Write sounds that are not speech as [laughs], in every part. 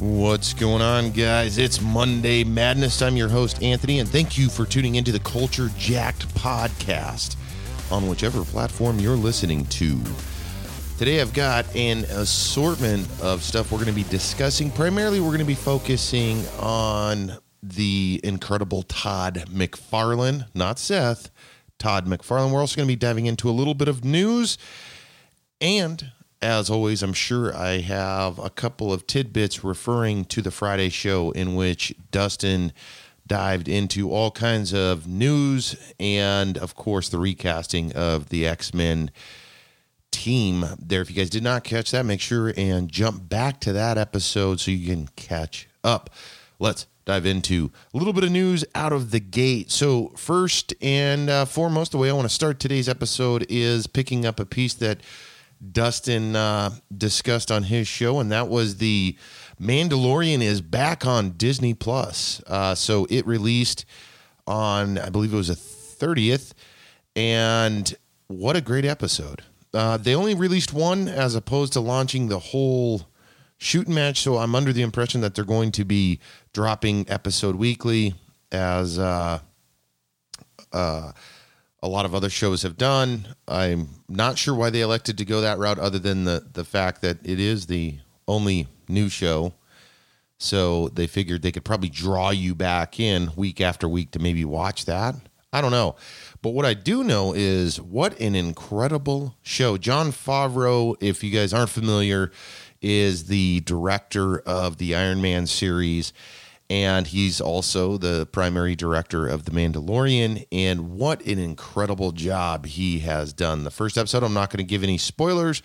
What's going on, guys? It's Monday Madness. I'm your host, Anthony, and thank you for tuning into the Culture Jacked podcast on whichever platform you're listening to. Today, I've got an assortment of stuff we're going to be discussing. Primarily, we're going to be focusing on the incredible Todd McFarlane, not Seth, Todd McFarlane. We're also going to be diving into a little bit of news and as always, I'm sure I have a couple of tidbits referring to the Friday show in which Dustin dived into all kinds of news and, of course, the recasting of the X Men team there. If you guys did not catch that, make sure and jump back to that episode so you can catch up. Let's dive into a little bit of news out of the gate. So, first and uh, foremost, the way I want to start today's episode is picking up a piece that Dustin uh, discussed on his show, and that was the Mandalorian is back on Disney Plus. Uh, so it released on, I believe it was a 30th, and what a great episode. Uh, they only released one as opposed to launching the whole shooting match. So I'm under the impression that they're going to be dropping episode weekly as uh, uh, a lot of other shows have done. I'm not sure why they elected to go that route, other than the the fact that it is the only new show. So they figured they could probably draw you back in week after week to maybe watch that. I don't know. But what I do know is what an incredible show. Jon Favreau, if you guys aren't familiar, is the director of the Iron Man series and he's also the primary director of The Mandalorian. And what an incredible job he has done. The first episode, I'm not going to give any spoilers,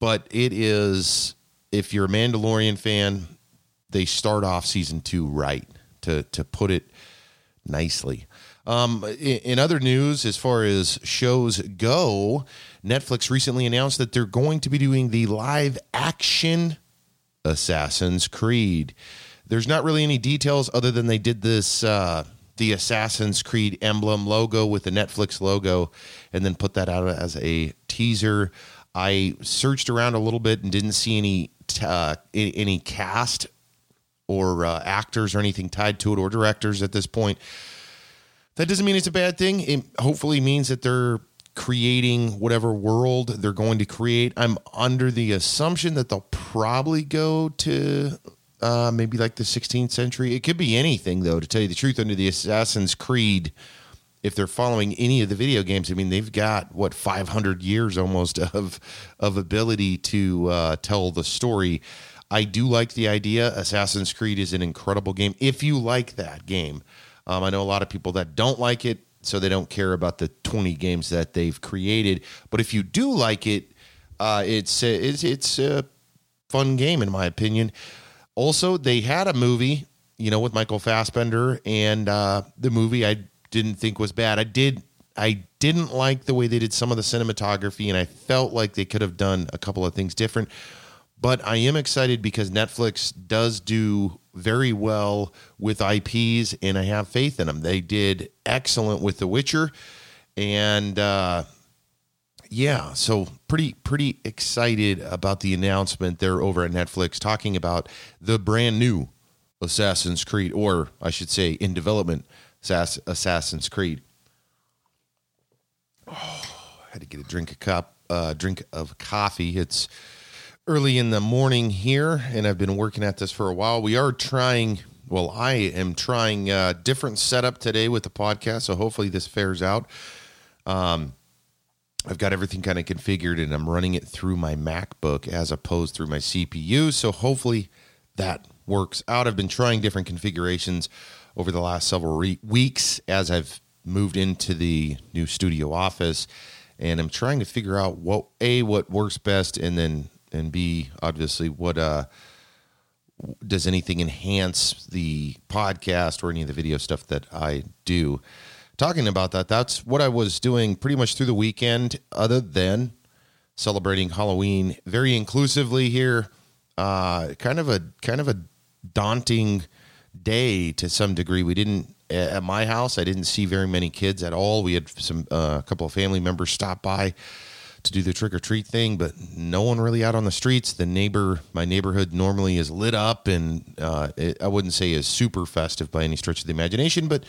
but it is, if you're a Mandalorian fan, they start off season two right, to, to put it nicely. Um, in, in other news, as far as shows go, Netflix recently announced that they're going to be doing the live action Assassin's Creed. There's not really any details other than they did this uh, the Assassin's Creed emblem logo with the Netflix logo, and then put that out as a teaser. I searched around a little bit and didn't see any uh, any cast or uh, actors or anything tied to it or directors at this point. That doesn't mean it's a bad thing. It hopefully means that they're creating whatever world they're going to create. I'm under the assumption that they'll probably go to uh, maybe like the 16th century. It could be anything, though, to tell you the truth, under the Assassin's Creed. If they're following any of the video games, I mean, they've got what 500 years almost [laughs] of of ability to uh, tell the story. I do like the idea. Assassin's Creed is an incredible game. If you like that game, um, I know a lot of people that don't like it, so they don't care about the 20 games that they've created. But if you do like it, uh, it's it's it's a fun game in my opinion. Also, they had a movie, you know, with Michael Fassbender, and uh, the movie I didn't think was bad. I did. I didn't like the way they did some of the cinematography, and I felt like they could have done a couple of things different. But I am excited because Netflix does do very well with IPs, and I have faith in them. They did excellent with The Witcher, and uh, yeah, so pretty pretty excited about the announcement there over at Netflix talking about the brand new Assassin's Creed, or I should say, in development Assassin's Creed. [sighs] Oh, I had to get a drink of cup, uh, drink of coffee. It's early in the morning here, and I've been working at this for a while. We are trying. Well, I am trying a different setup today with the podcast, so hopefully this fares out. Um, I've got everything kind of configured and I'm running it through my MacBook as opposed through my CPU. So hopefully that works out. I've been trying different configurations over the last several re- weeks as I've moved into the new studio office and I'm trying to figure out what a what works best and then and b obviously what uh does anything enhance the podcast or any of the video stuff that I do talking about that, that's what I was doing pretty much through the weekend, other than celebrating Halloween very inclusively here. Uh, kind of a kind of a daunting day to some degree. We didn't at my house. I didn't see very many kids at all. We had some uh, a couple of family members stop by to do the trick or treat thing, but no one really out on the streets. The neighbor, my neighborhood normally is lit up, and uh, it, I wouldn't say is super festive by any stretch of the imagination, but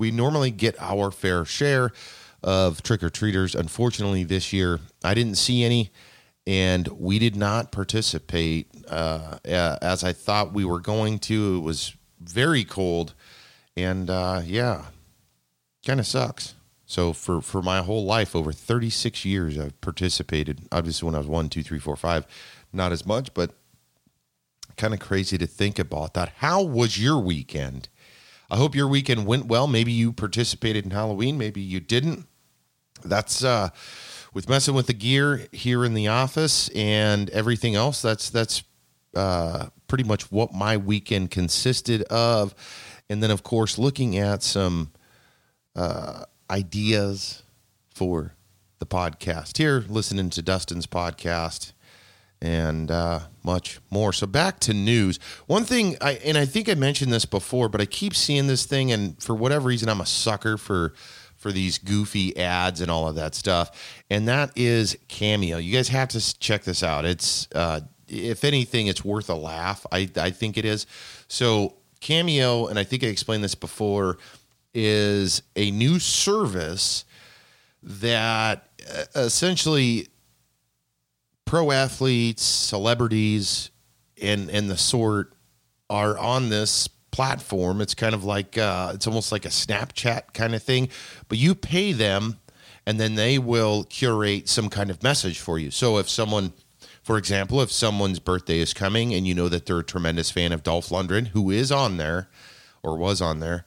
we normally get our fair share of trick or treaters. Unfortunately, this year I didn't see any, and we did not participate uh, as I thought we were going to. It was very cold, and uh, yeah, kind of sucks. So for for my whole life, over 36 years, I've participated. Obviously, when I was one, two, three, four, five, not as much, but kind of crazy to think about that. How was your weekend? I hope your weekend went well. Maybe you participated in Halloween, maybe you didn't. That's uh with messing with the gear here in the office and everything else. That's that's uh pretty much what my weekend consisted of. And then of course looking at some uh ideas for the podcast here, listening to Dustin's podcast and uh, much more. So back to news. One thing, I and I think I mentioned this before, but I keep seeing this thing, and for whatever reason, I'm a sucker for for these goofy ads and all of that stuff, and that is Cameo. You guys have to check this out. It's uh, if anything, it's worth a laugh. I I think it is. So Cameo, and I think I explained this before, is a new service that uh, essentially pro athletes, celebrities, and and the sort are on this platform. It's kind of like uh, it's almost like a Snapchat kind of thing, but you pay them, and then they will curate some kind of message for you. So if someone for example, if someone's birthday is coming and you know that they're a tremendous fan of Dolph Lundgren, who is on there or was on there,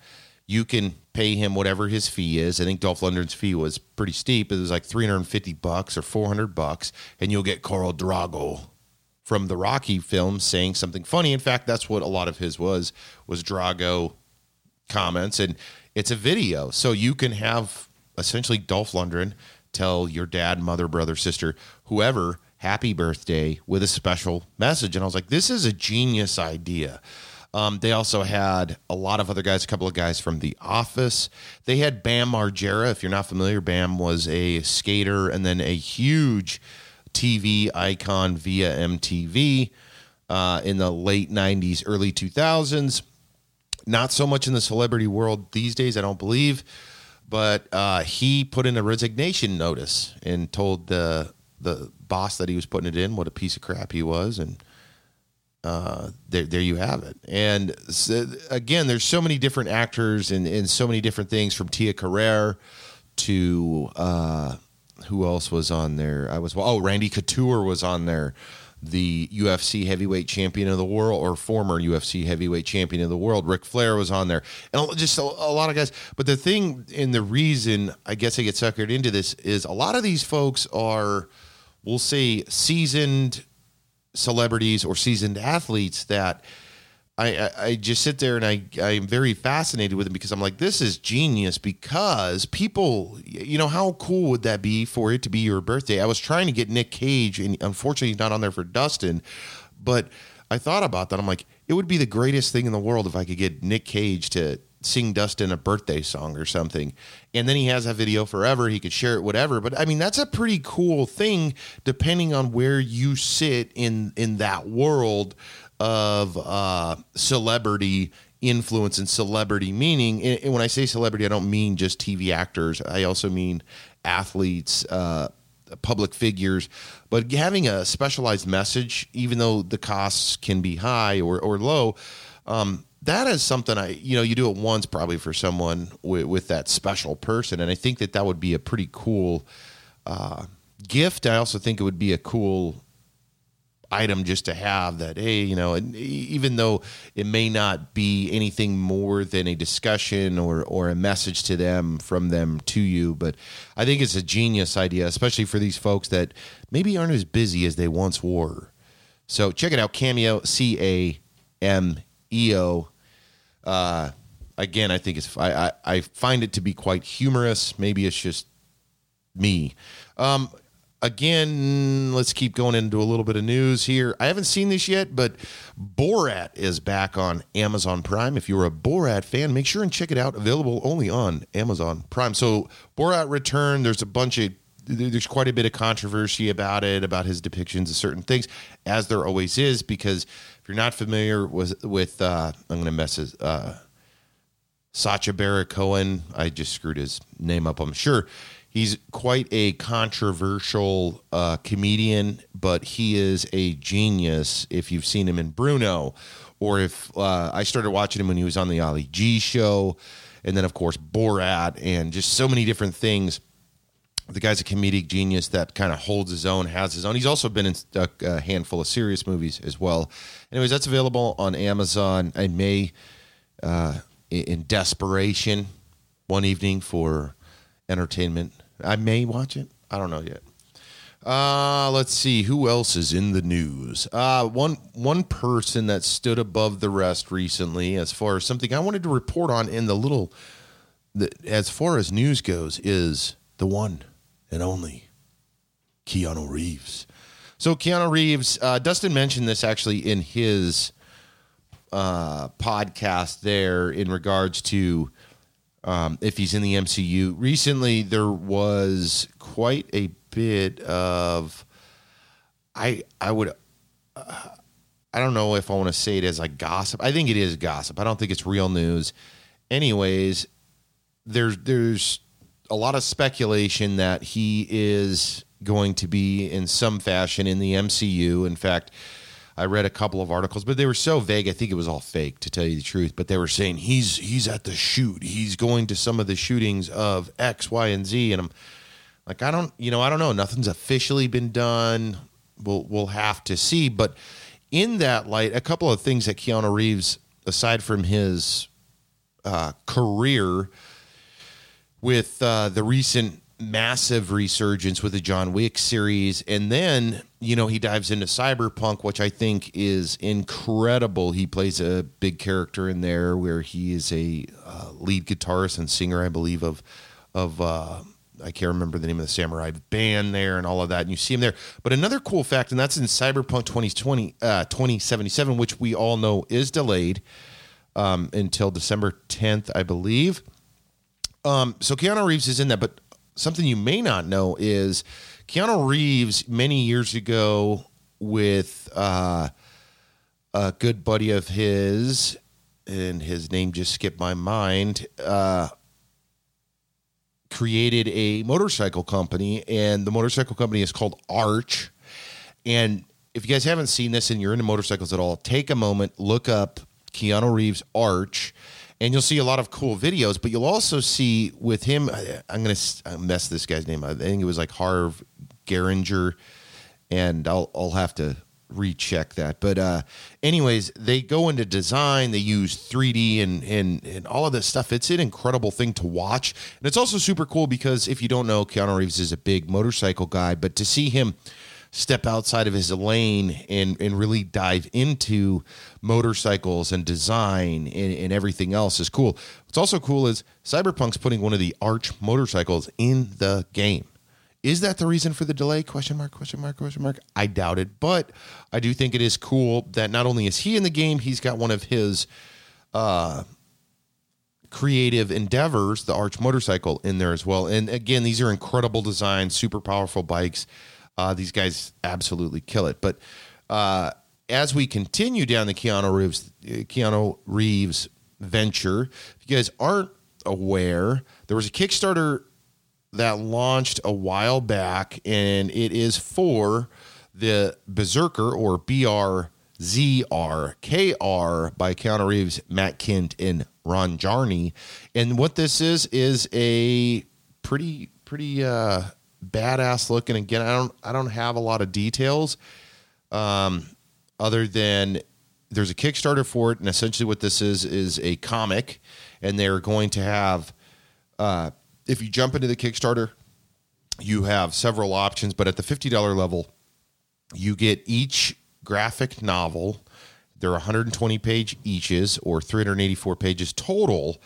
you can pay him whatever his fee is. I think Dolph Lundgren's fee was pretty steep. It was like 350 bucks or 400 bucks, and you'll get Carl Drago from the Rocky film saying something funny. In fact, that's what a lot of his was was Drago comments, and it's a video, so you can have essentially Dolph Lundgren tell your dad, mother, brother, sister, whoever, happy birthday with a special message. And I was like, this is a genius idea. Um, they also had a lot of other guys, a couple of guys from The Office. They had Bam Margera. If you're not familiar, Bam was a skater and then a huge TV icon via MTV uh, in the late 90s, early 2000s. Not so much in the celebrity world these days, I don't believe. But uh, he put in a resignation notice and told the the boss that he was putting it in what a piece of crap he was and uh, there, there you have it. And so, again, there's so many different actors and, and so many different things from Tia Carrere to uh, who else was on there? I was oh Randy Couture was on there, the UFC heavyweight champion of the world or former UFC heavyweight champion of the world. Ric Flair was on there, and just a, a lot of guys. But the thing and the reason I guess I get suckered into this is a lot of these folks are, we'll say, seasoned celebrities or seasoned athletes that I, I, I just sit there and I I'm very fascinated with them because I'm like this is genius because people you know how cool would that be for it to be your birthday? I was trying to get Nick Cage and unfortunately he's not on there for Dustin but I thought about that. I'm like it would be the greatest thing in the world if I could get Nick Cage to sing Dustin a birthday song or something. And then he has that video forever. He could share it, whatever. But I mean, that's a pretty cool thing, depending on where you sit in in that world of uh, celebrity influence and celebrity meaning. And when I say celebrity, I don't mean just TV actors. I also mean athletes. Uh, public figures, but having a specialized message, even though the costs can be high or, or low, um, that is something I, you know, you do it once probably for someone with, with that special person, and I think that that would be a pretty cool uh, gift. I also think it would be a cool item just to have that hey you know and even though it may not be anything more than a discussion or or a message to them from them to you but i think it's a genius idea especially for these folks that maybe aren't as busy as they once were so check it out cameo c a m e o uh, again, I think it's I, I, I find it to be quite humorous. Maybe it's just me. Um, again, let's keep going into a little bit of news here. I haven't seen this yet, but Borat is back on Amazon Prime. If you're a Borat fan, make sure and check it out. Available only on Amazon Prime. So Borat Return. There's a bunch of there's quite a bit of controversy about it, about his depictions of certain things, as there always is. Because if you're not familiar with with, uh, I'm going to mess his uh, Sacha Baron Cohen. I just screwed his name up. I'm sure he's quite a controversial uh, comedian, but he is a genius. If you've seen him in Bruno, or if uh, I started watching him when he was on the Ali G show, and then of course Borat, and just so many different things the guy's a comedic genius that kind of holds his own, has his own. He's also been in a, a, handful of serious movies as well. Anyways, that's available on Amazon. I may, uh, in desperation, one evening for entertainment, I may watch it. I don't know yet. Uh, let's see who else is in the news. Uh, one one person that stood above the rest recently, as far as something I wanted to report on in the little, the, as far as news goes, is the one and only Keanu Reeves. So Keanu Reeves, uh, Dustin mentioned this actually in his uh, podcast there in regards to um, if he's in the MCU. Recently, there was quite a bit of I I would. Uh, I don't know if I want to say it as like gossip. I think it is gossip. I don't think it's real news. Anyways, there's there's a lot of speculation that he is going to be in some fashion in the MCU. In fact, I read a couple of articles, but they were so vague. I think it was all fake, to tell you the truth. But they were saying he's he's at the shoot. He's going to some of the shootings of X, Y, and Z. And I'm like, I don't, you know, I don't know. Nothing's officially been done. We'll we'll have to see. But in that light, a couple of things that Keanu Reeves, aside from his uh, career with uh, the recent massive resurgence with the John Wick series. And then, you know, he dives into Cyberpunk, which I think is incredible. He plays a big character in there where he is a uh, lead guitarist and singer, I believe, of, of, uh, I can't remember the name of the samurai band there and all of that. And you see him there. But another cool fact, and that's in Cyberpunk 2020, uh, 2077, which we all know is delayed um, until December 10th, I believe. Um, so Keanu Reeves is in that, but something you may not know is Keanu Reeves many years ago with uh, a good buddy of his, and his name just skipped my mind. Uh, created a motorcycle company, and the motorcycle company is called Arch. And if you guys haven't seen this and you're into motorcycles at all, take a moment, look up Keanu Reeves Arch and you'll see a lot of cool videos. But you'll also see with him, I'm going to mess this guy's name. Up. I think it was like Harv Geringer, and I'll I'll have to recheck that. But uh, anyways, they go into design. They use 3D and and and all of this stuff. It's an incredible thing to watch, and it's also super cool because if you don't know, Keanu Reeves is a big motorcycle guy, but to see him step outside of his lane and and really dive into motorcycles and design and, and everything else is cool. What's also cool is Cyberpunk's putting one of the Arch motorcycles in the game. Is that the reason for the delay? Question mark, question mark, question mark. I doubt it, but I do think it is cool that not only is he in the game, he's got one of his uh, creative endeavors, the Arch motorcycle, in there as well. And again, these are incredible designs, super powerful bikes. Uh, these guys absolutely kill it. But uh, as we continue down the Keanu Reeves Keanu Reeves venture, if you guys aren't aware, there was a Kickstarter that launched a while back, and it is for the Berserker or B R Z R K R by Keanu Reeves, Matt Kent, and Ron Garney. And what this is is a pretty pretty uh badass looking. Again, I don't I don't have a lot of details, um, other than there's a Kickstarter for it, and essentially what this is is a comic, and they're going to have. Uh, if you jump into the Kickstarter, you have several options, but at the fifty dollar level, you get each graphic novel. They're 120 page eaches or 384 pages total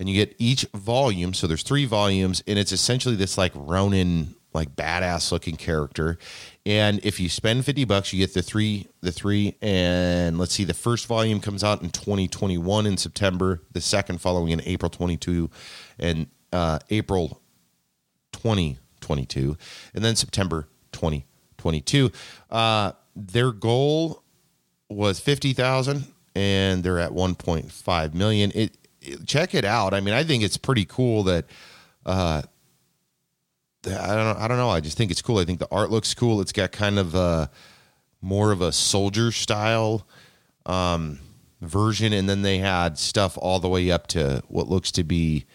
and you get each volume. So there's three volumes, and it's essentially this like Ronin like badass looking character. And if you spend 50 bucks, you get the three, the three, and let's see, the first volume comes out in 2021 in September, the second following in April 22 and uh, April 2022. 2022, and then September 2022. Uh, their goal was 50,000 and they're at 1.5 million. It, it, check it out. I mean, I think it's pretty cool that uh, I don't I don't know. I just think it's cool. I think the art looks cool. It's got kind of a more of a soldier style um, version, and then they had stuff all the way up to what looks to be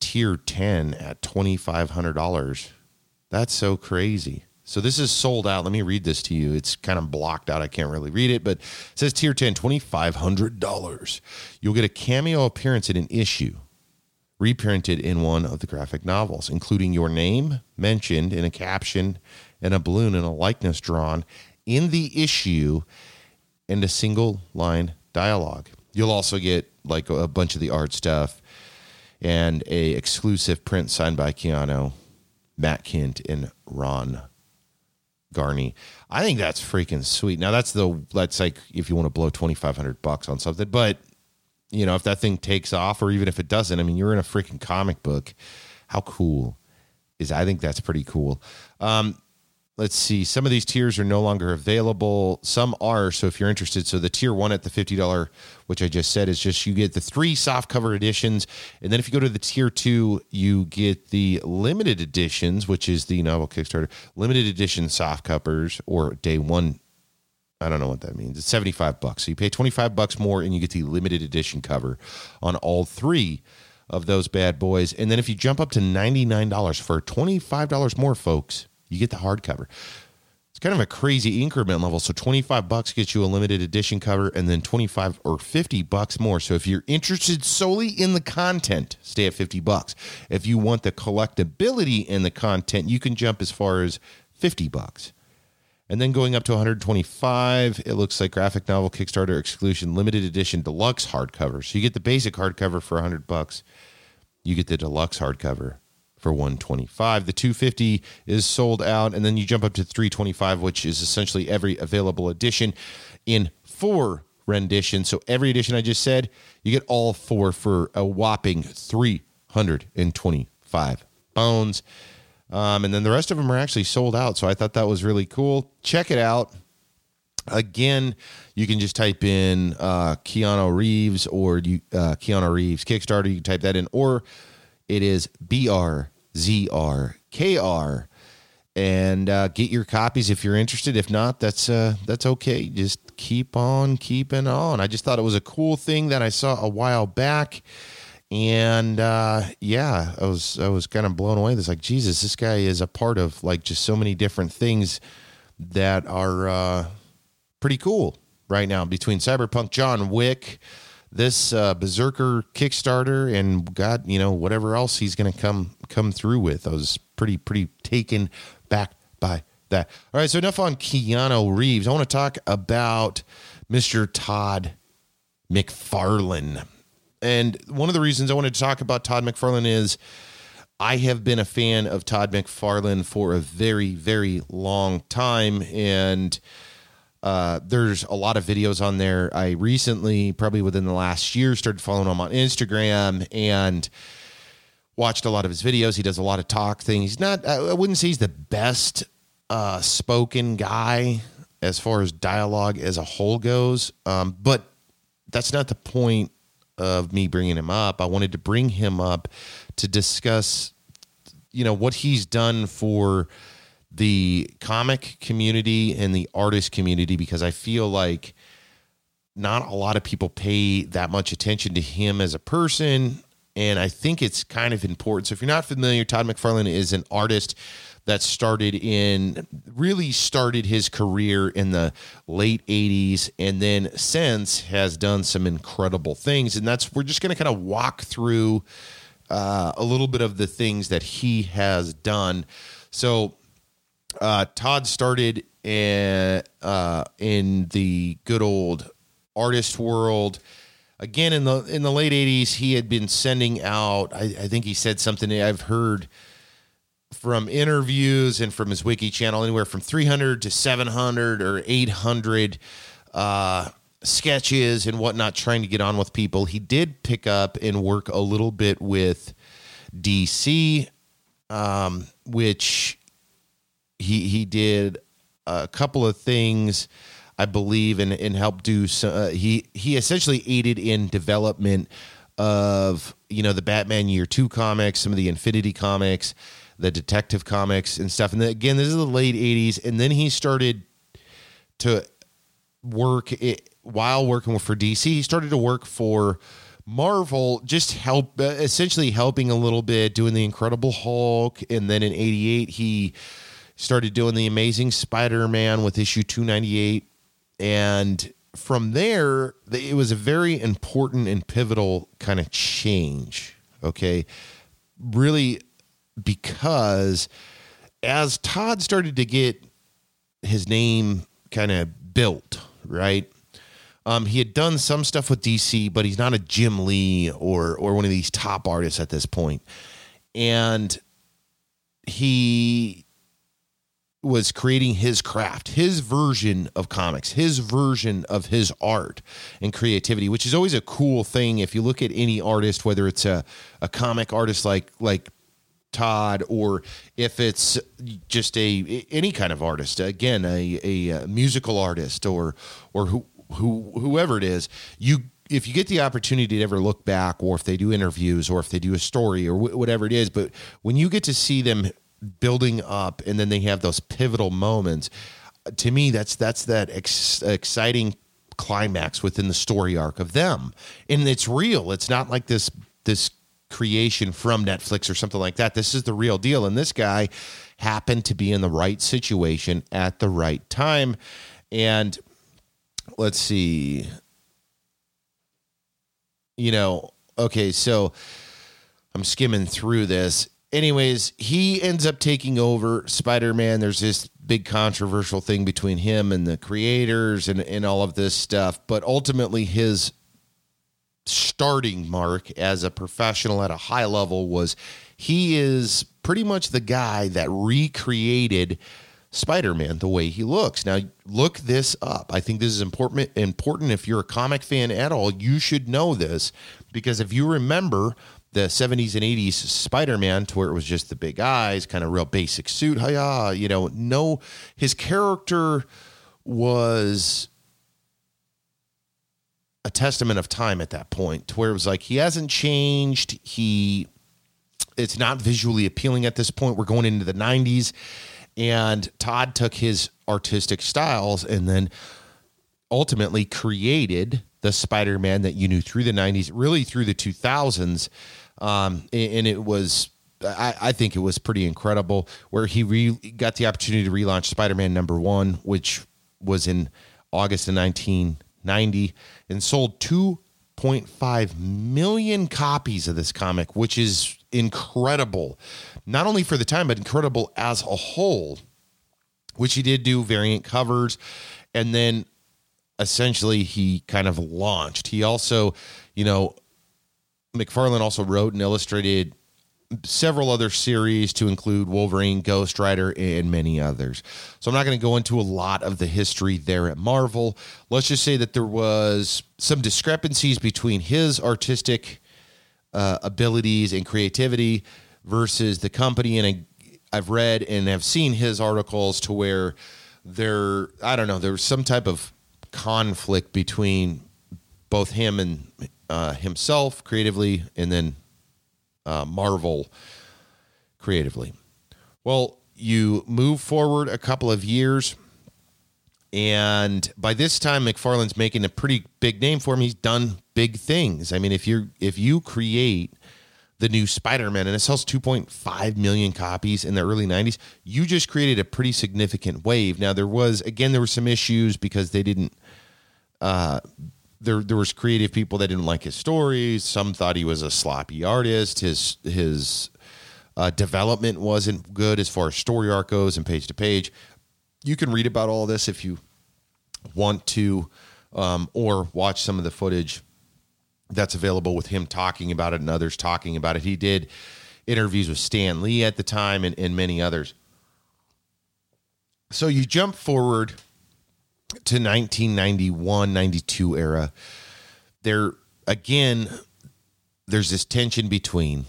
tier ten at twenty five hundred dollars. That's so crazy. So this is sold out. Let me read this to you. It's kind of blocked out. I can't really read it, but it says tier 10, $2,500. You'll get a cameo appearance in an issue reprinted in one of the graphic novels, including your name mentioned in a caption and a balloon and a likeness drawn in the issue and a single line dialogue. You'll also get like a bunch of the art stuff and a exclusive print signed by Keanu, Matt Kent, and Ron Garney. I think that's freaking sweet. Now that's the that's like if you want to blow twenty five hundred bucks on something, but you know, if that thing takes off or even if it doesn't, I mean, you're in a freaking comic book. How cool is I think that's pretty cool. Um, let's see. Some of these tiers are no longer available. Some are. So if you're interested, so the tier one at the $50, which I just said, is just you get the three soft cover editions. And then if you go to the tier two, you get the limited editions, which is the novel Kickstarter limited edition soft covers or day one I don't know what that means. It's 75 bucks. So you pay 25 bucks more and you get the limited edition cover on all three of those bad boys. And then if you jump up to $99 for $25 more, folks, you get the hardcover. It's kind of a crazy increment level. So 25 bucks gets you a limited edition cover and then 25 or 50 bucks more. So if you're interested solely in the content, stay at 50 bucks. If you want the collectability in the content, you can jump as far as 50 bucks. And then going up to 125, it looks like graphic novel Kickstarter exclusion limited edition deluxe hardcover. So you get the basic hardcover for 100 bucks. You get the deluxe hardcover for 125. The 250 is sold out and then you jump up to 325 which is essentially every available edition in four renditions. So every edition I just said, you get all four for a whopping 325 bones. Um, and then the rest of them are actually sold out. So I thought that was really cool. Check it out. Again, you can just type in uh, Keanu Reeves or you, uh, Keanu Reeves Kickstarter. You can type that in, or it is B R Z R K R, and uh, get your copies if you're interested. If not, that's uh, that's okay. Just keep on keeping on. I just thought it was a cool thing that I saw a while back and uh, yeah, I was I was kind of blown away. This like Jesus, this guy is a part of like just so many different things that are uh, pretty cool right now between Cyberpunk, John Wick, this uh, Berserker Kickstarter, and God, you know whatever else he's going to come come through with. I was pretty pretty taken back by that. All right, so enough on Keanu Reeves. I want to talk about Mr. Todd McFarlane. And one of the reasons I wanted to talk about Todd McFarlane is I have been a fan of Todd McFarlane for a very, very long time. And uh, there's a lot of videos on there. I recently, probably within the last year, started following him on Instagram and watched a lot of his videos. He does a lot of talk things. He's not, I wouldn't say he's the best uh, spoken guy as far as dialogue as a whole goes. Um, but that's not the point of me bringing him up. I wanted to bring him up to discuss, you know, what he's done for the comic community and the artist community because I feel like not a lot of people pay that much attention to him as a person. And I think it's kind of important. So if you're not familiar, Todd McFarlane is an artist that started in really started his career in the late 80s and then since has done some incredible things. And that's we're just going to kind of walk through uh, a little bit of the things that he has done. So uh, todd started in, uh, in the good old artist world. Again in the in the late 80s he had been sending out I, I think he said something i've heard from interviews and from his wiki channel anywhere from 300 to 700 or 800 uh, sketches and whatnot trying to get on with people he did pick up and work a little bit with dc um, which he he did a couple of things, I believe, and and helped do. So, uh, he he essentially aided in development of you know the Batman Year Two comics, some of the Infinity comics, the Detective comics and stuff. And then, again, this is the late '80s, and then he started to work it, while working for DC. He started to work for Marvel, just help, essentially helping a little bit, doing the Incredible Hulk, and then in '88 he started doing the Amazing Spider-Man with issue 298, and from there it was a very important and pivotal kind of change. Okay, really because as Todd started to get his name kind of built, right? Um, he had done some stuff with DC, but he's not a Jim Lee or or one of these top artists at this point. And he was creating his craft, his version of comics, his version of his art and creativity, which is always a cool thing. If you look at any artist, whether it's a, a comic artist like like Todd, or if it's just a any kind of artist, again, a, a uh, musical artist or or who who whoever it is, you if you get the opportunity to ever look back, or if they do interviews, or if they do a story, or wh- whatever it is, but when you get to see them building up, and then they have those pivotal moments, to me, that's that's that ex- exciting climax within the story arc of them, and it's real. It's not like this this creation from Netflix or something like that. This is the real deal, and this guy happened to be in the right situation at the right time, and let's see. You know, okay, so I'm skimming through this. Anyways, he ends up taking over Spider Man. There's this big controversial thing between him and the creators and, and all of this stuff. But ultimately, his starting mark as a professional at a high level was he is pretty much the guy that recreated Spider-Man the way he looks. Now look this up. I think this is important important if you're a comic fan at all, you should know this because if you remember the 70s and 80s Spider-Man to where it was just the big eyes, kind of real basic suit, hiya, you know, no his character was a testament of time at that point to where it was like he hasn't changed. He it's not visually appealing at this point. We're going into the 90s and Todd took his artistic styles and then ultimately created the Spider-Man that you knew through the 90s, really through the 2000s. Um, and it was, I, I, think it was pretty incredible where he re- got the opportunity to relaunch Spider-Man number one, which was in August of 1990 and sold 2.5 million copies of this comic, which is incredible not only for the time, but incredible as a whole, which he did do variant covers. And then essentially he kind of launched. He also, you know, McFarlane also wrote and illustrated several other series to include Wolverine, Ghost Rider, and many others. So I'm not going to go into a lot of the history there at Marvel. Let's just say that there was some discrepancies between his artistic uh, abilities and creativity versus the company. And I, I've read and have seen his articles to where there, I don't know, there was some type of conflict between both him and uh, himself creatively and then uh, Marvel creatively. Well, you move forward a couple of years. And by this time, McFarlane's making a pretty big name for him. He's done big things. I mean, if you're if you create the new Spider-Man and it sells 2.5 million copies in the early 90s, you just created a pretty significant wave. Now there was again there were some issues because they didn't uh there there was creative people that didn't like his stories. Some thought he was a sloppy artist. His his uh, development wasn't good as far as story arc goes and page to page. You can read about all this if you want to, um, or watch some of the footage that's available with him talking about it and others talking about it. He did interviews with Stan Lee at the time and, and many others. So you jump forward to 1991, 92 era. There again, there's this tension between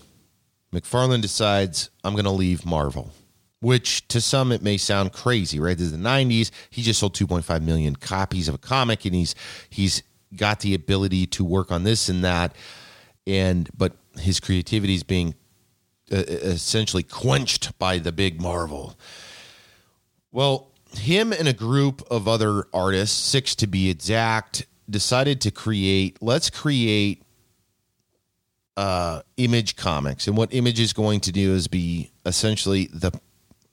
McFarlane decides I'm going to leave Marvel. which to some it may sound crazy, right? This is the 90s. He just sold 2.5 million copies of a comic and he's he's got the ability to work on this and that and but his creativity is being uh, essentially quenched by the big Marvel. Well, him and a group of other artists, six to be exact, decided to create let's create uh, image comics. And what image is going to do is be essentially the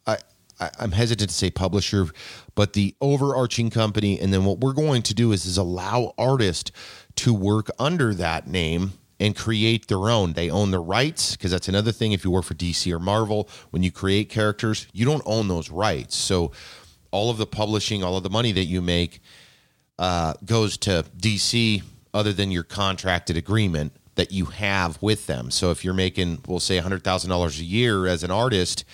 I, I i'm hesitant to say publisher but the overarching company. And then what we're going to do is is allow artists to work under that name and create their own. They own the rights because that's another thing. If you work for dc or marvel when you create characters you don't own those rights. So all of the publishing all of the money that you make uh, goes to dc other than your contracted agreement that you have with them. So if you're making, we'll say $100,000 a year as an artist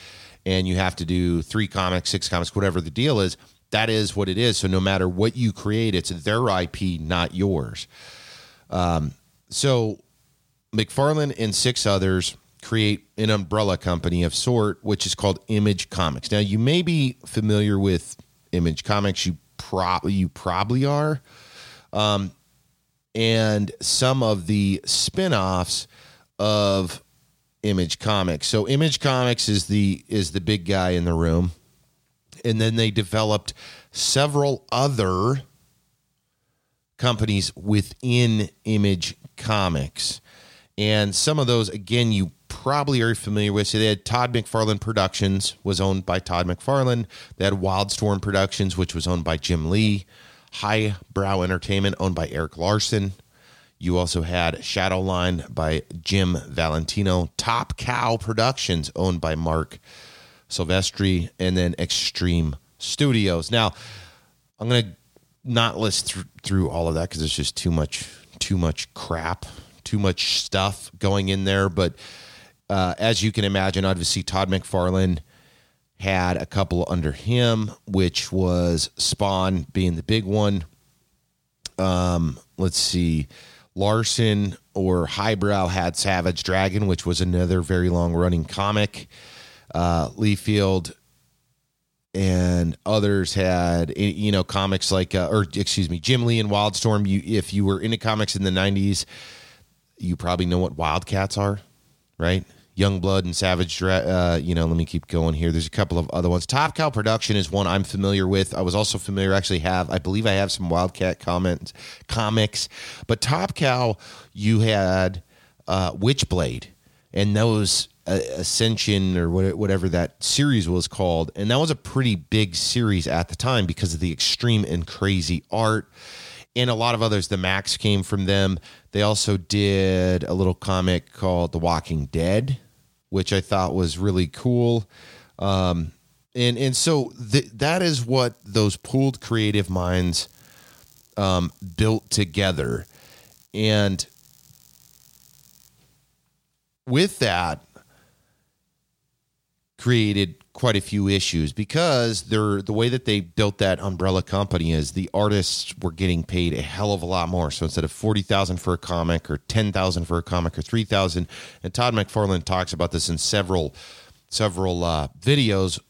and you have to do three comics, six comics, whatever the deal is, that is what it is. So no matter what you create, it's their IP, not yours. Um, so McFarlane and six others create an umbrella company of sort, which is called Image Comics. Now you may be familiar with Image Comics. You probably you probably are. Um, and some of the spin-offs of Image Comics. So Image Comics is the is the big guy in the room. And then they developed several other companies within Image Comics. And some of those again you probably are familiar with. So they had Todd McFarlane Productions was owned by Todd McFarlane. They had Wildstorm Productions which was owned by Jim Lee. Highbrow Entertainment, owned by Erik Larsen. You also had Shadowline by Jim Valentino, Top Cow Productions, owned by Marc Silvestri, and then Extreme Studios. Now, I'm going to not list th- through all of that because it's just too much, too much crap, too much stuff going in there. But uh, as you can imagine, obviously Todd McFarlane had a couple under him, which was Spawn being the big one. Um, let's see, Larsen or Highbrow had Savage Dragon, which was another very long running comic. Uh, Liefeld and others had you know comics like uh, or excuse me Jim Lee and Wildstorm. You if you were into comics in the '90s, you probably know what Wildcats are, right? Youngblood and Savage. Uh, you know, let me keep going here. There's a couple of other ones. Top Cow Production is one I'm familiar with. I was also familiar. Actually, have I believe I have some Wildcat comments comics, but Top Cow, you had uh, Witchblade, and those uh, Ascension or whatever that series was called, and that was a pretty big series at the time because of the extreme and crazy art and a lot of others. The Maxx came from them. They also did a little comic called The Walking Dead, which I thought was really cool. Um, and and so th- that is what those pooled creative minds um, built together, and with that created quite a few issues because they're the way that they built that umbrella company is the artists were getting paid a hell of a lot more. So instead of forty thousand for a comic or ten thousand for a comic or three thousand, and Todd McFarlane talks about this in several several uh, videos,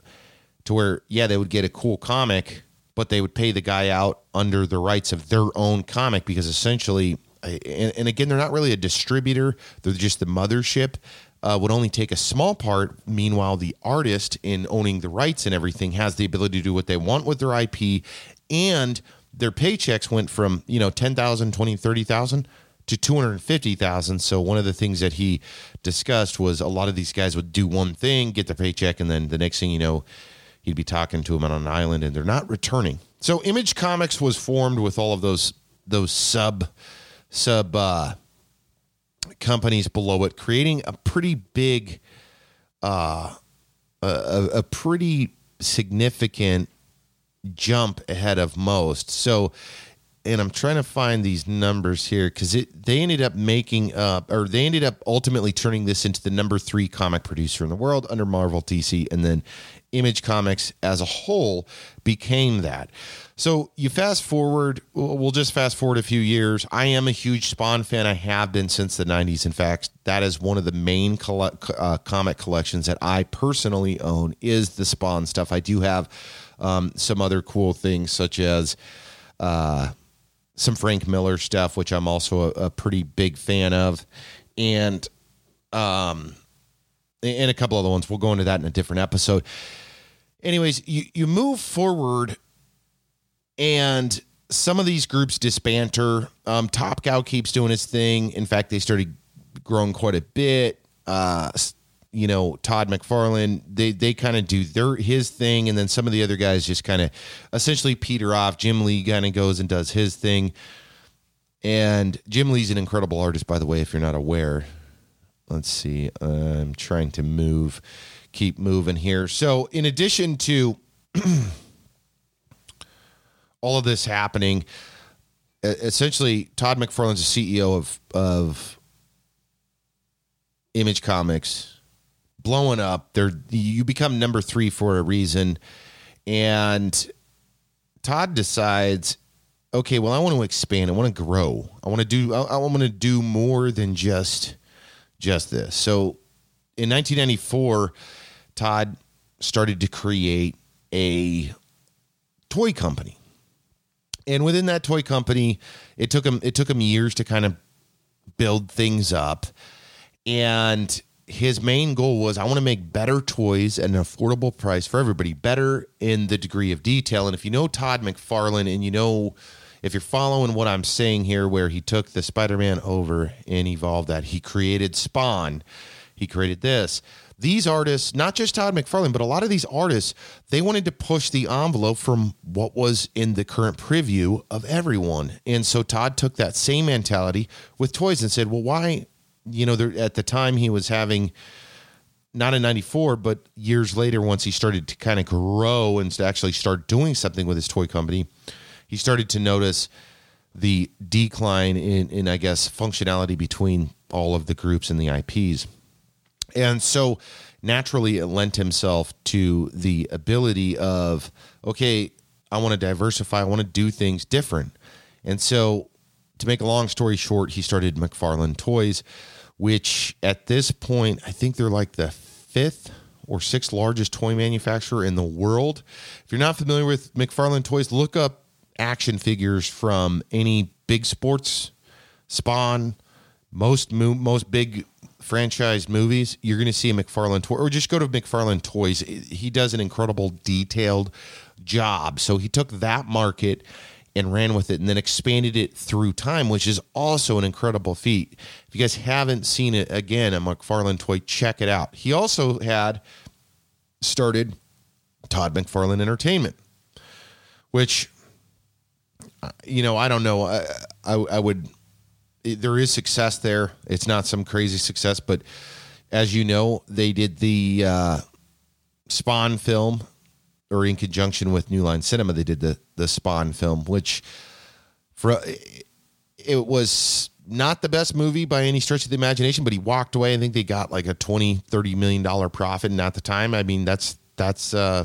to where yeah they would get a cool comic, but they would pay the guy out under the rights of their own comic because essentially. And, and again, they're not really a distributor; they're just the mothership uh, would only take a small part. Meanwhile, the artist, in owning the rights and everything, has the ability to do what they want with their IP, and their paychecks went from you know 10,000, 20, 30,000 to 250,000. So one of the things that he discussed was a lot of these guys would do one thing, get their paycheck, and then the next thing you know, he'd be talking to them on an island, and they're not returning. So Image Comics was formed with all of those those sub sub uh, companies below it, creating a pretty big, uh, a, a pretty significant jump ahead of most. So and I'm trying to find these numbers here because it they ended up making up or they ended up ultimately turning this into the number three comic producer in the world under Marvel, DC, and then Image Comics as a whole became that. So you fast forward, we'll just fast forward a few years. I am a huge Spawn fan. I have been since the 90s. In fact, that is one of the main uh, comic collections that I personally own is the Spawn stuff. I do have um, some other cool things such as uh, some Frank Miller stuff, which I'm also a, a pretty big fan of, and um, and a couple other ones. We'll go into that in a different episode. Anyways, you you move forward, and some of these groups disbanter. Um, Top Cow keeps doing his thing. In fact, they started growing quite a bit. Uh, you know Todd McFarlane, they they kind of do their his thing, and then some of the other guys just kind of essentially peter off. Jim Lee kind of goes and does his thing, and Jim Lee's an incredible artist, by the way. If you're not aware, let's see, I'm trying to move, keep moving here. So, in addition to [clears throat] all of this happening, essentially, Todd McFarlane's the CEO of of Image Comics blowing up. They're you become number three for a reason, and Todd decides, okay, well, I want to expand. I want to grow. I want to do. I, I want to do more than just just this. So, in 1994, Todd started to create a toy company, and within that toy company, it took him it took him years to kind of build things up, and his main goal was I want to make better toys at an affordable price for everybody, better in the degree of detail. And if you know Todd McFarlane and you know if you're following what I'm saying here, where he took the Spider Man over and evolved that, he created Spawn, he created this. These artists, not just Todd McFarlane, but a lot of these artists, they wanted to push the envelope from what was in the current preview of everyone. And so Todd took that same mentality with toys and said, well, why you know, there, at the time he was having not in 94 but years later once he started to kind of grow and to actually start doing something with his toy company he started to notice the decline in, in i guess functionality between all of the groups and the ips and so naturally it lent himself to the ability of okay i want to diversify i want to do things different and so to make a long story short he started mcfarlane toys which at this point, I think they're like the fifth or sixth largest toy manufacturer in the world. If you're not familiar with McFarlane Toys, look up action figures from any big sports, Spawn, most most big franchise movies. You're going to see a McFarlane toy, or just go to McFarlane Toys. He does an incredible detailed job. So he took that market and ran with it and then expanded it through time, which is also an incredible feat. If you guys haven't seen it again, a McFarlane toy, check it out. He also had started Todd McFarlane Entertainment, which, uh, you know, I don't know. I, I, I would, it, there is success there. It's not some crazy success, but as you know, they did the uh, Spawn film or in conjunction with New Line Cinema, they did the the Spawn film, which for it was not the best movie by any stretch of the imagination, but he walked away. I think they got like a 20, 30 million dollar profit. And at the time, I mean, that's, that's uh,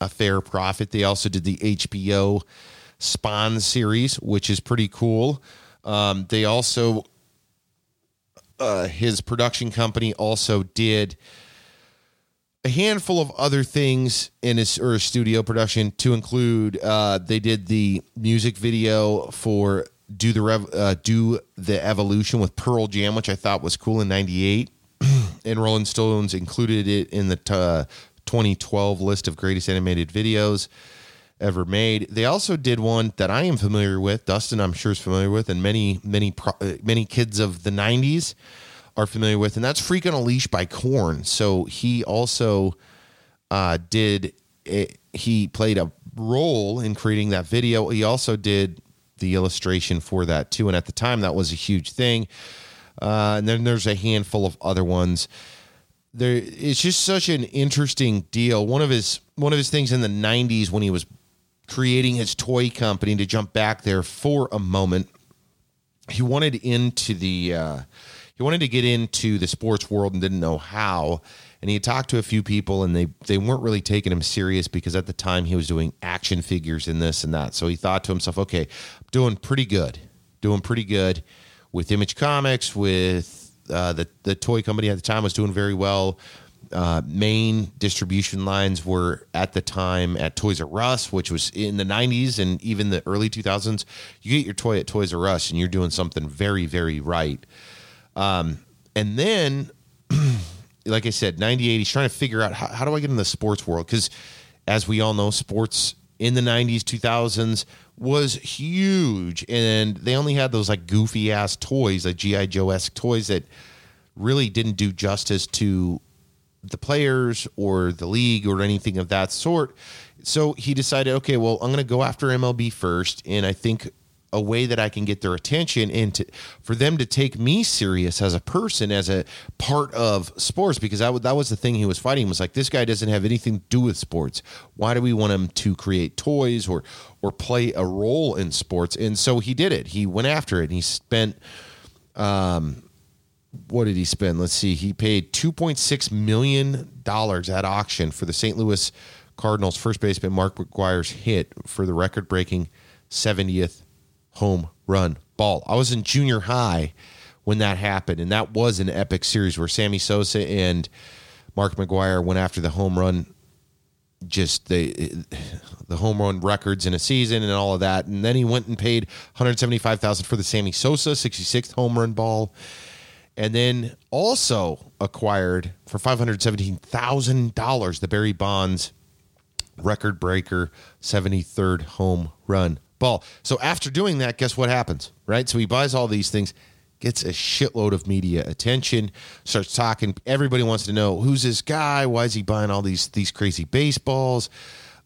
a fair profit. They also did the HBO Spawn series, which is pretty cool. Um, they also, uh, his production company also did a handful of other things in his or a studio production to include uh, they did the music video for do the Rev, uh, do the evolution with Pearl Jam, which I thought was cool in '98, [clears throat] and Rolling Stones included it in the t- uh, 2012 list of greatest animated videos ever made. They also did one that I am familiar with. Dustin, I'm sure is familiar with, and many many uh, many kids of the '90s are familiar with, and that's Freak on a Leash by Korn. So he also uh, did it, he played a role in creating that video. He also did the illustration for that too, and at the time that was a huge thing. Uh, and then there's a handful of other ones. There, it's just such an interesting deal. One of his one of his things in the '90s when he was creating his toy company to jump back there for a moment. He wanted into the uh, he wanted to get into the sports world and didn't know how. And he talked to a few people and they they weren't really taking him serious because at the time he was doing action figures and this and that. So he thought to himself, okay, I'm doing pretty good, doing pretty good with Image Comics, with uh, the the toy company at the time was doing very well uh, main distribution lines were at the time at Toys R Us, which was in the 90s and even the early 2000s. You get your toy at Toys R Us and you're doing something very, very right. Um, and then, [clears throat] like I said, 98, he's trying to figure out how, how do I get in the sports world? Because as we all know, sports in the 90s, 2000s was huge. And they only had those like goofy ass toys, like G.I. Joe esque toys that really didn't do justice to the players or the league or anything of that sort. So he decided, okay, well, I'm going to go after MLB first, and I think a way that I can get their attention and to, for them to take me serious as a person, as a part of sports, because that, that was the thing he was fighting was like, this guy doesn't have anything to do with sports. Why do we want him to create toys or, or play a role in sports? And so he did it. He went after it and he spent, um, what did he spend? Let's see. He paid $2.6 million at auction for the St. Louis Cardinals first baseman Mark McGwire's hit for the record breaking 70th home run ball. I was in junior high when that happened, and that was an epic series where Sammy Sosa and Mark McGwire went after the home run just the the home run records in a season and all of that and then he went and paid 175,000 for the Sammy Sosa 66th home run ball and then also acquired for $517,000 the Barry Bonds record breaker 73rd home run ball. So after doing that, guess what happens, right? So he buys all these things, gets a shitload of media attention, starts talking. Everybody wants to know who's this guy? Why is he buying all these these crazy baseballs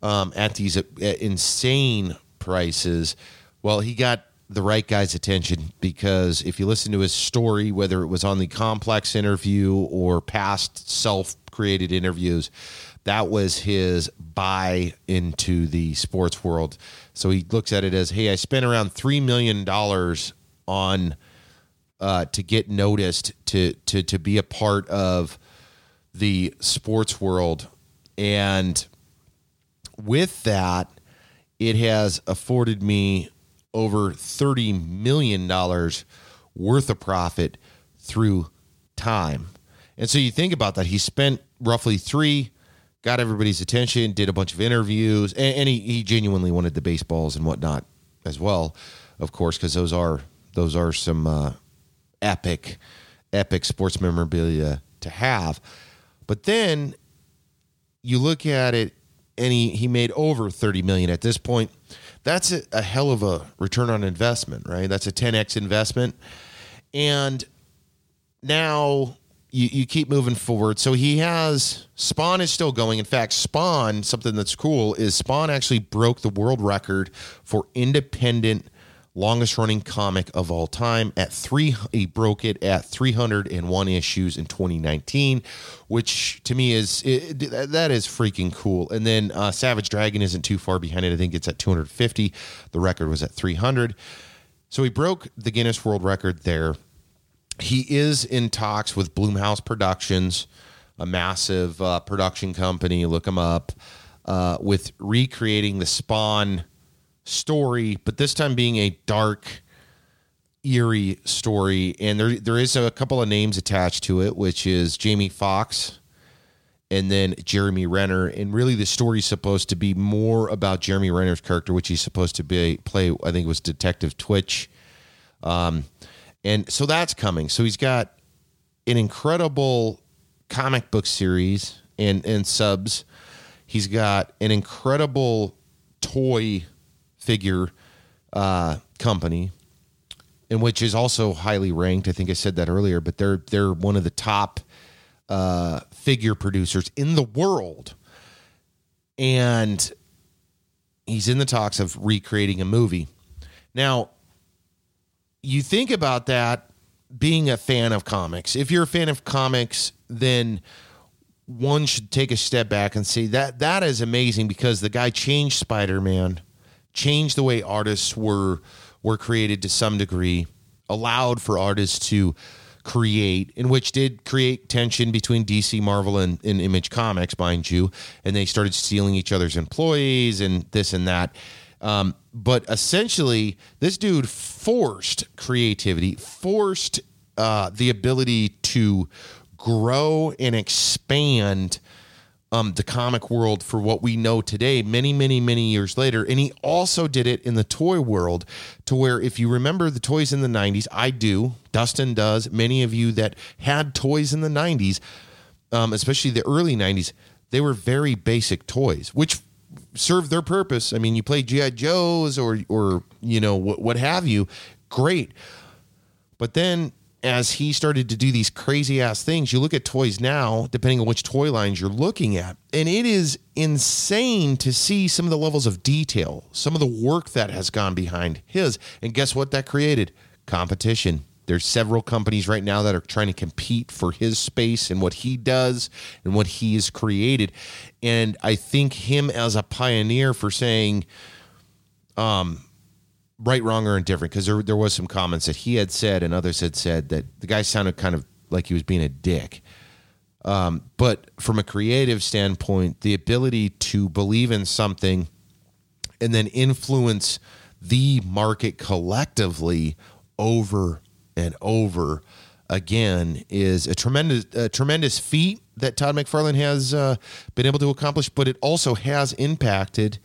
um, at these uh, insane prices? Well, he got the right guy's attention because if you listen to his story, whether it was on the complex interview or past self created interviews, that was his buy into the sports world. So he looks at it as, hey, I spent around $3 million on. Uh, to get noticed to to to be a part of the sports world and with that it has afforded me over $30 million worth of profit through time. And so you think about that. He spent roughly three, got everybody's attention, did a bunch of interviews, and, and he, he genuinely wanted the baseballs and whatnot as well, of course, because those are those are some uh, epic, epic sports memorabilia to have. But then you look at it, and he he made over thirty million at this point that's a, a hell of a return on investment, right? That's a 10x investment. And now you, you keep moving forward. So he has Spawn is still going. In fact, Spawn, something that's cool is Spawn actually broke the world record for independent longest running comic of all time at three he broke it at 301 issues in 2019 which to me is it, that is freaking cool. And then uh, savage dragon isn't too far behind it. I think it's at 250 the record was at 300 so he broke the guinness world record there. He is in talks with Blumhouse productions a massive uh, production company. Look him up. Uh, with recreating the spawn story, but this time being a dark, eerie story. And there there is a couple of names attached to it, which is Jamie Foxx and then Jeremy Renner. And really, the story is supposed to be more about Jeremy Renner's character, which he's supposed to be play. I think it was Detective Twitch. Um, and so that's coming. So he's got an incredible comic book series and and subs. He's got an incredible toy figure uh, company, and which is also highly ranked. I think I said that earlier, but they're they're one of the top uh, figure producers in the world, and he's in the talks of recreating a movie. Now, you think about that being a fan of comics. If you're a fan of comics, then one should take a step back and say that that is amazing because the guy changed Spider-Man changed the way artists were were created to some degree, allowed for artists to create, in which did create tension between DC, Marvel, and, and Image Comics, mind you, and they started stealing each other's employees and this and that. Um, but essentially, this dude forced creativity, forced uh, the ability to grow and expand um, the comic world for what we know today, many, many, many years later. And he also did it in the toy world to where, if you remember the toys in the 90s, I do, Dustin does, many of you that had toys in the 90s, um, especially the early 90s, they were very basic toys, which served their purpose. I mean, you play GI Joes or or you know what what have you, great. But then as he started to do these crazy ass things, you look at toys now, depending on which toy lines you're looking at, and it is insane to see some of the levels of detail, some of the work that has gone behind his. And guess what that created? Competition. There's several companies right now that are trying to compete for his space and what he does and what he has created. And I think him as a pioneer for saying, um, right, wrong, or indifferent, because there, there was some comments that he had said and others had said that the guy sounded kind of like he was being a dick. Um, but from a creative standpoint, the ability to believe in something and then influence the market collectively over and over again is a tremendous a tremendous feat that Todd McFarlane has uh, been able to accomplish, but it also has impacted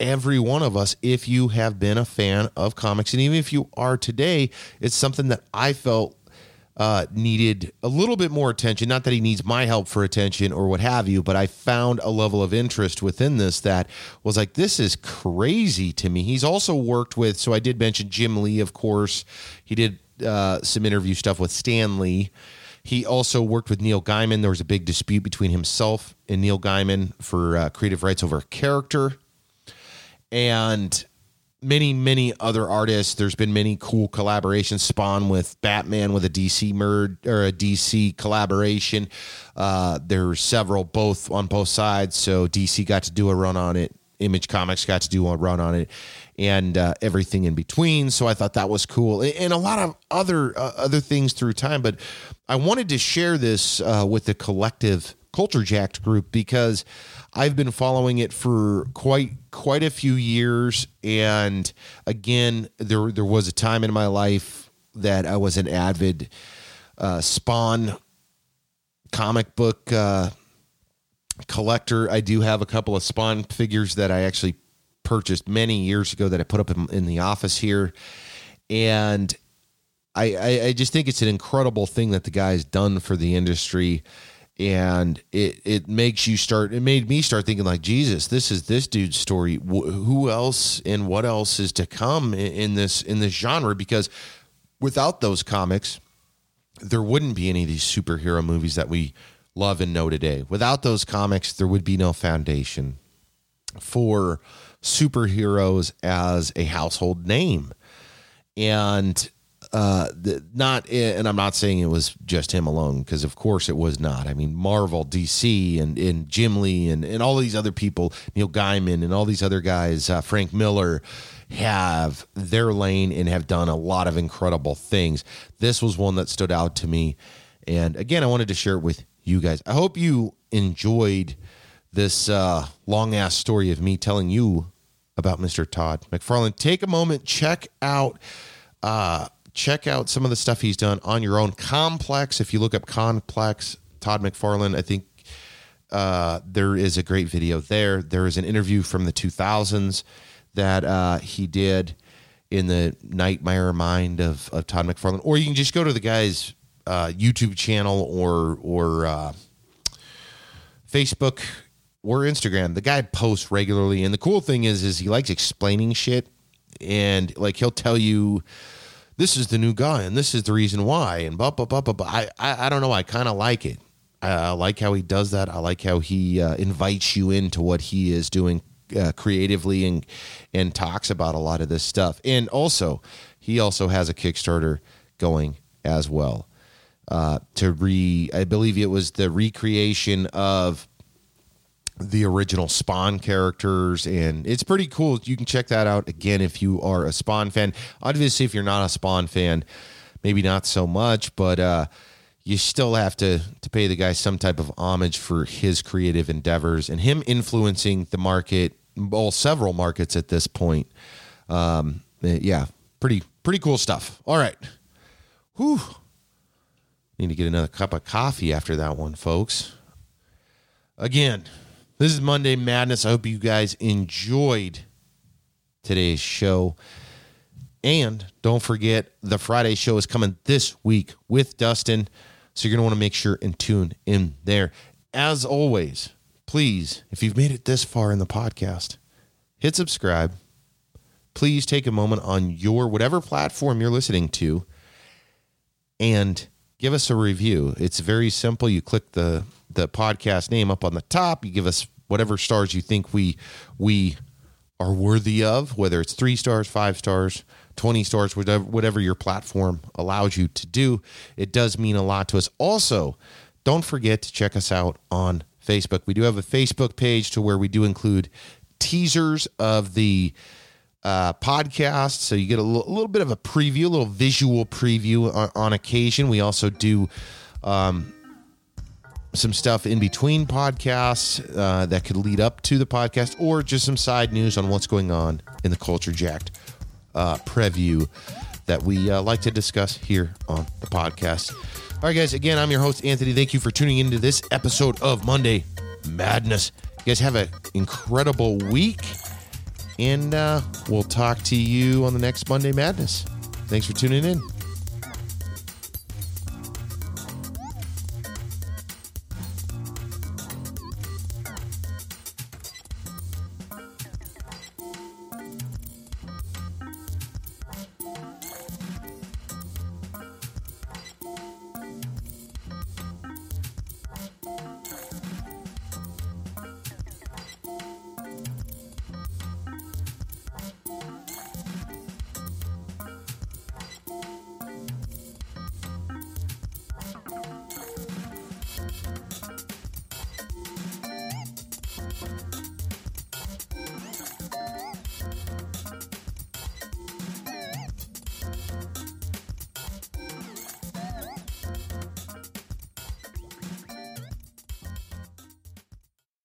every one of us if you have been a fan of comics and even if you are today it's something that i felt uh, needed a little bit more attention not that he needs my help for attention or what have you but i found a level of interest within this that was like this is crazy to me he's also worked with so i did mention jim lee of course he did uh, some interview stuff with Stan Lee. He also worked with Neil Gaiman. There was a big dispute between himself and Neil Gaiman for uh, creative rights over a character. And many, many other artists. There's been many cool collaborations. Spawn with Batman with a DC merge or a DC collaboration. Uh, were several both on both sides. So DC got to do a run on it. Image Comics got to do a run on it and uh, everything in between. So I thought that was cool, and a lot of other uh, other things through time. But I wanted to share this uh, with the collective Culture Jacked group because I've been following it for quite quite a few years, and again, there there was a time in my life that I was an avid uh, Spawn comic book uh, collector. I do have a couple of Spawn figures that I actually purchased many years ago that I put up in, in the office here, and I, I, I just think it's an incredible thing that the guy's done for the industry, and it it makes you start. It made me start thinking like Jesus, this is this dude's story. who else and what else is to come in, in this in this genre? Because without those comics, there wouldn't be any of these superhero movies that we love and know today. Without those comics, there would be no foundation for superheroes as a household name. And uh, the, not, and I'm not saying it was just him alone, because of course it was not. I mean, Marvel, DC, and, and Jim Lee, and, and all these other people, Neil Gaiman, and all these other guys, uh, Frank Miller, have their lane and have done a lot of incredible things. This was one that stood out to me. And again, I wanted to share it with you guys. I hope you enjoyed this uh, long ass story of me telling you about Mr. Todd McFarlane. Take a moment, check out uh, check out some of the stuff he's done on your own. Complex, if you look up Complex, Todd McFarlane, I think uh, there is a great video there. There is an interview from the 2000s that uh, he did in the Nightmare Mind of, of Todd McFarlane, or you can just go to the guy's uh, YouTube channel or or uh, Facebook or Instagram. The guy posts regularly, and the cool thing is, is he likes explaining shit, and like he'll tell you, this is the new guy, and this is the reason why, and blah blah blah blah. blah. I, I I don't know. I kind of like it. I, I, like how he does that. I like how he uh, invites you into what he is doing uh, creatively and and talks about a lot of this stuff. And also, he also has a Kickstarter going as well uh, to re. I believe it was the recreation of the original Spawn characters, and it's pretty cool. You can check that out again if you are a Spawn fan. Obviously, if you're not a Spawn fan, maybe not so much, but uh, you still have to to pay the guy some type of homage for his creative endeavors and him influencing the market, well, several markets at this point. Um, yeah, pretty pretty cool stuff. All right, whew. Need to get another cup of coffee after that one, folks. Again, this is Monday Madness. I hope you guys enjoyed today's show. And don't forget, the Friday show is coming this week with Dustin. So you're going to want to make sure and tune in there. As always, please, if you've made it this far in the podcast, hit subscribe. Please take a moment on your whatever platform you're listening to and give us a review. It's very simple. You click the the podcast name up on the top. You give us whatever stars you think we we are worthy of, whether it's three stars, five stars, 20 stars, whatever, whatever your platform allows you to do. It does mean a lot to us. Also, don't forget to check us out on Facebook. We do have a Facebook page to where we do include teasers of the uh, podcast. So you get a little, little, bit of a preview, a little visual preview on, on occasion. We also do um, some stuff in between podcasts uh, that could lead up to the podcast or just some side news on what's going on in the Culture Jacked uh, preview that we uh, like to discuss here on the podcast. All right, guys, again, I'm your host, Anthony. Thank you for tuning into this episode of Monday Madness. You guys have an incredible week, and uh, we'll talk to you on the next Monday Madness. Thanks for tuning in.